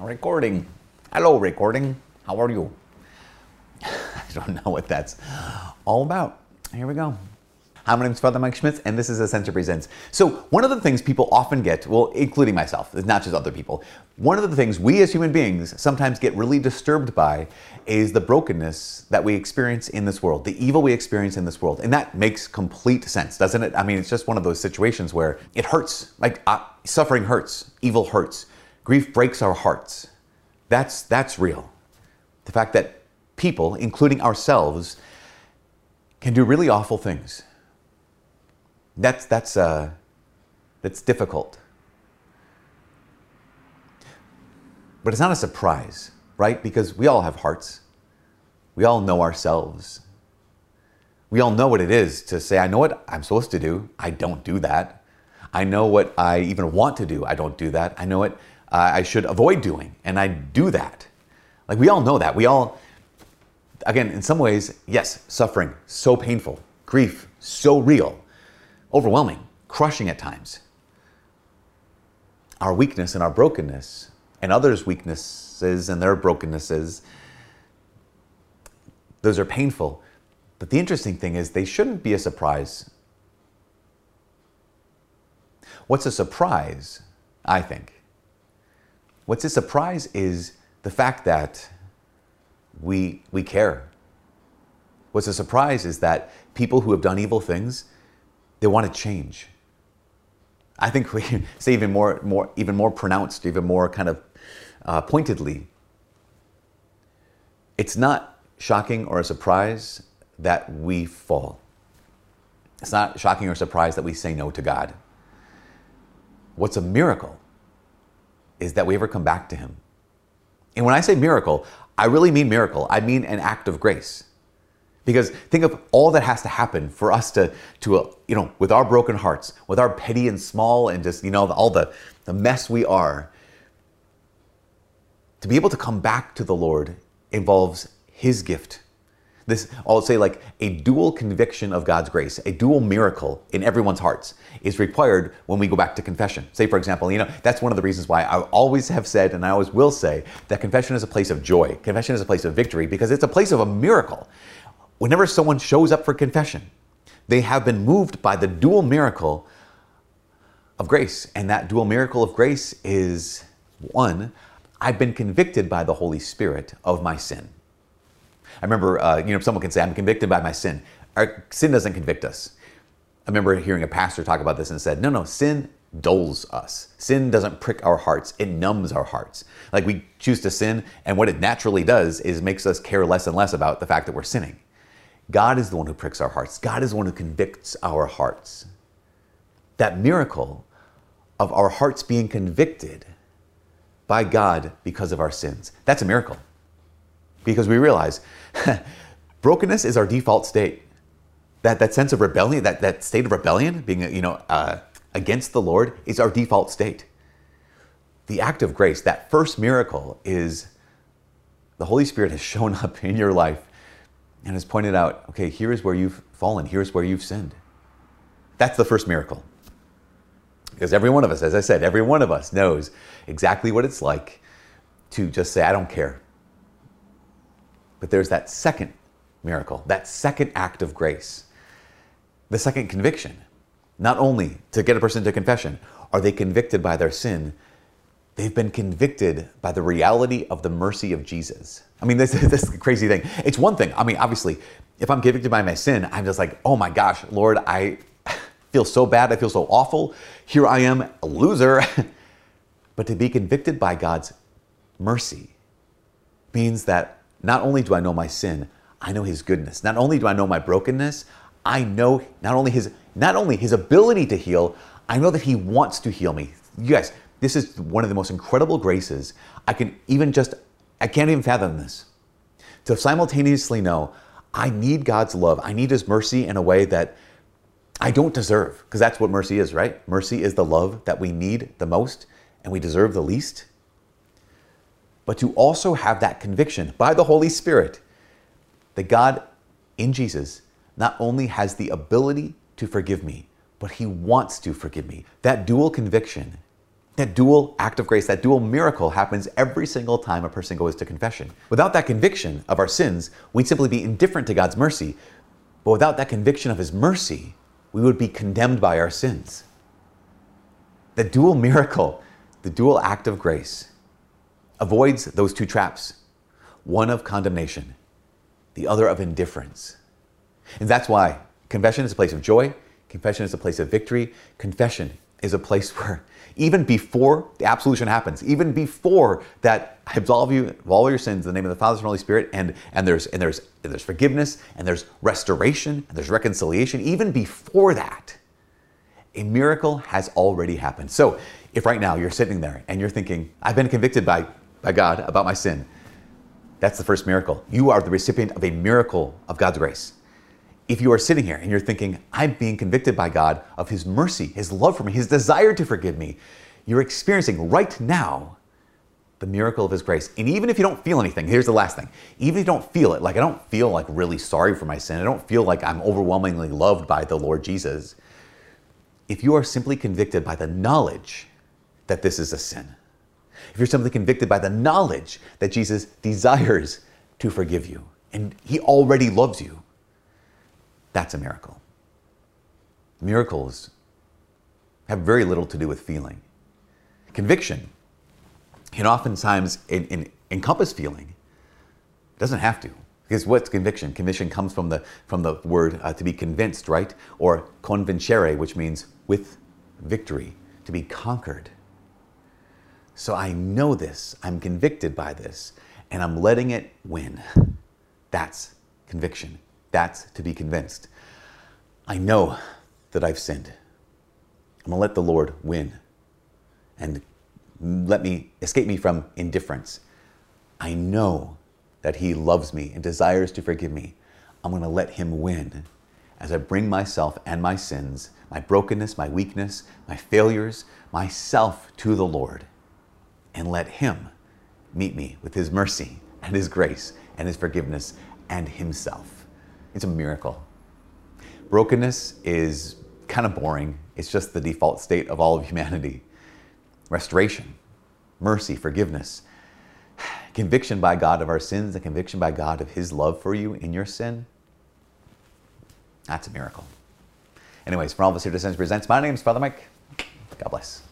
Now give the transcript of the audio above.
Recording. Hello, recording. How are you? I don't know what that's all about. Here we go. Hi, my name is Father Mike Schmitz, and this is Ascension Presents. So, one of the things people often get, well, including myself, not just other people, one of the things we as human beings sometimes get really disturbed by is the brokenness that we experience in this world, the evil we experience in this world. And that makes complete sense, doesn't it? I mean, it's just one of those situations where it hurts. Like, uh, suffering hurts, evil hurts, grief breaks our hearts. That's, that's real. The fact that people, including ourselves, can do really awful things that's, that's, uh, that's difficult. But it's not a surprise, right? Because we all have hearts. We all know ourselves. We all know what it is to say, I know what I'm supposed to do. I don't do that. I know what I even want to do. I don't do that. I know what uh, I should avoid doing, and I do that. Like we all know that. We all, again, in some ways, yes, suffering, so painful, grief, so real overwhelming, crushing at times. Our weakness and our brokenness, and others' weaknesses and their brokennesses, those are painful. But the interesting thing is, they shouldn't be a surprise. What's a surprise, I think? What's a surprise is the fact that we, we care. What's a surprise is that people who have done evil things they want to change. I think we say even more, more, even more pronounced, even more kind of uh, pointedly. It's not shocking or a surprise that we fall. It's not shocking or surprise that we say no to God. What's a miracle is that we ever come back to Him. And when I say miracle, I really mean miracle. I mean an act of grace. Because think of all that has to happen for us to, to uh, you know, with our broken hearts, with our petty and small and just, you know, all the, the mess we are, to be able to come back to the Lord involves His gift. This, I'll say, like a dual conviction of God's grace, a dual miracle in everyone's hearts is required when we go back to confession. Say, for example, you know, that's one of the reasons why I always have said, and I always will say, that confession is a place of joy. Confession is a place of victory because it's a place of a miracle whenever someone shows up for confession, they have been moved by the dual miracle of grace. And that dual miracle of grace is one, I've been convicted by the Holy Spirit of my sin. I remember, uh, you know, someone can say, I'm convicted by my sin. Our sin doesn't convict us. I remember hearing a pastor talk about this and said, no, no, sin dulls us. Sin doesn't prick our hearts, it numbs our hearts. Like we choose to sin, and what it naturally does is makes us care less and less about the fact that we're sinning. God is the one who pricks our hearts. God is the one who convicts our hearts. That miracle of our hearts being convicted by God because of our sins. That's a miracle. Because we realize brokenness is our default state. That, that sense of rebellion, that, that state of rebellion, being you know, uh, against the Lord, is our default state. The act of grace, that first miracle, is the Holy Spirit has shown up in your life and has pointed out, okay, here is where you've fallen, here's where you've sinned. That's the first miracle. Because every one of us, as I said, every one of us knows exactly what it's like to just say, I don't care. But there's that second miracle, that second act of grace, the second conviction. Not only to get a person to confession, are they convicted by their sin, they've been convicted by the reality of the mercy of Jesus. I mean, this, this is the crazy thing. It's one thing. I mean, obviously, if I'm convicted by my sin, I'm just like, oh my gosh, Lord, I feel so bad. I feel so awful. Here I am, a loser. but to be convicted by God's mercy means that not only do I know my sin, I know his goodness. Not only do I know my brokenness, I know not only his not only his ability to heal, I know that he wants to heal me. You guys, this is one of the most incredible graces. I can even just, I can't even fathom this. To simultaneously know, I need God's love, I need His mercy in a way that I don't deserve, because that's what mercy is, right? Mercy is the love that we need the most and we deserve the least. But to also have that conviction by the Holy Spirit that God in Jesus not only has the ability to forgive me, but He wants to forgive me. That dual conviction That dual act of grace, that dual miracle happens every single time a person goes to confession. Without that conviction of our sins, we'd simply be indifferent to God's mercy. But without that conviction of His mercy, we would be condemned by our sins. The dual miracle, the dual act of grace, avoids those two traps one of condemnation, the other of indifference. And that's why confession is a place of joy, confession is a place of victory, confession is a place where even before the absolution happens, even before that I absolve you of all your sins in the name of the Father and Holy Spirit, and, and there's and there's and there's forgiveness and there's restoration and there's reconciliation, even before that, a miracle has already happened. So if right now you're sitting there and you're thinking, I've been convicted by, by God about my sin, that's the first miracle. You are the recipient of a miracle of God's grace. If you are sitting here and you're thinking, I'm being convicted by God of His mercy, His love for me, His desire to forgive me, you're experiencing right now the miracle of His grace. And even if you don't feel anything, here's the last thing. Even if you don't feel it, like I don't feel like really sorry for my sin, I don't feel like I'm overwhelmingly loved by the Lord Jesus. If you are simply convicted by the knowledge that this is a sin, if you're simply convicted by the knowledge that Jesus desires to forgive you and He already loves you, that's a miracle. Miracles have very little to do with feeling. Conviction can oftentimes in, in, encompass feeling. It doesn't have to. Because what's conviction? Conviction comes from the, from the word uh, to be convinced, right? Or convincere, which means with victory, to be conquered. So I know this, I'm convicted by this, and I'm letting it win. That's conviction. That's to be convinced. I know that I've sinned. I'm going to let the Lord win and let me escape me from indifference. I know that He loves me and desires to forgive me. I'm going to let Him win as I bring myself and my sins, my brokenness, my weakness, my failures, myself to the Lord and let Him meet me with His mercy and His grace and His forgiveness and Himself. It's a miracle. Brokenness is kind of boring. It's just the default state of all of humanity. Restoration, mercy, forgiveness, conviction by God of our sins, and conviction by God of His love for you in your sin. That's a miracle. Anyways, from all of us here to Ascension Presents, my name is Father Mike. God bless.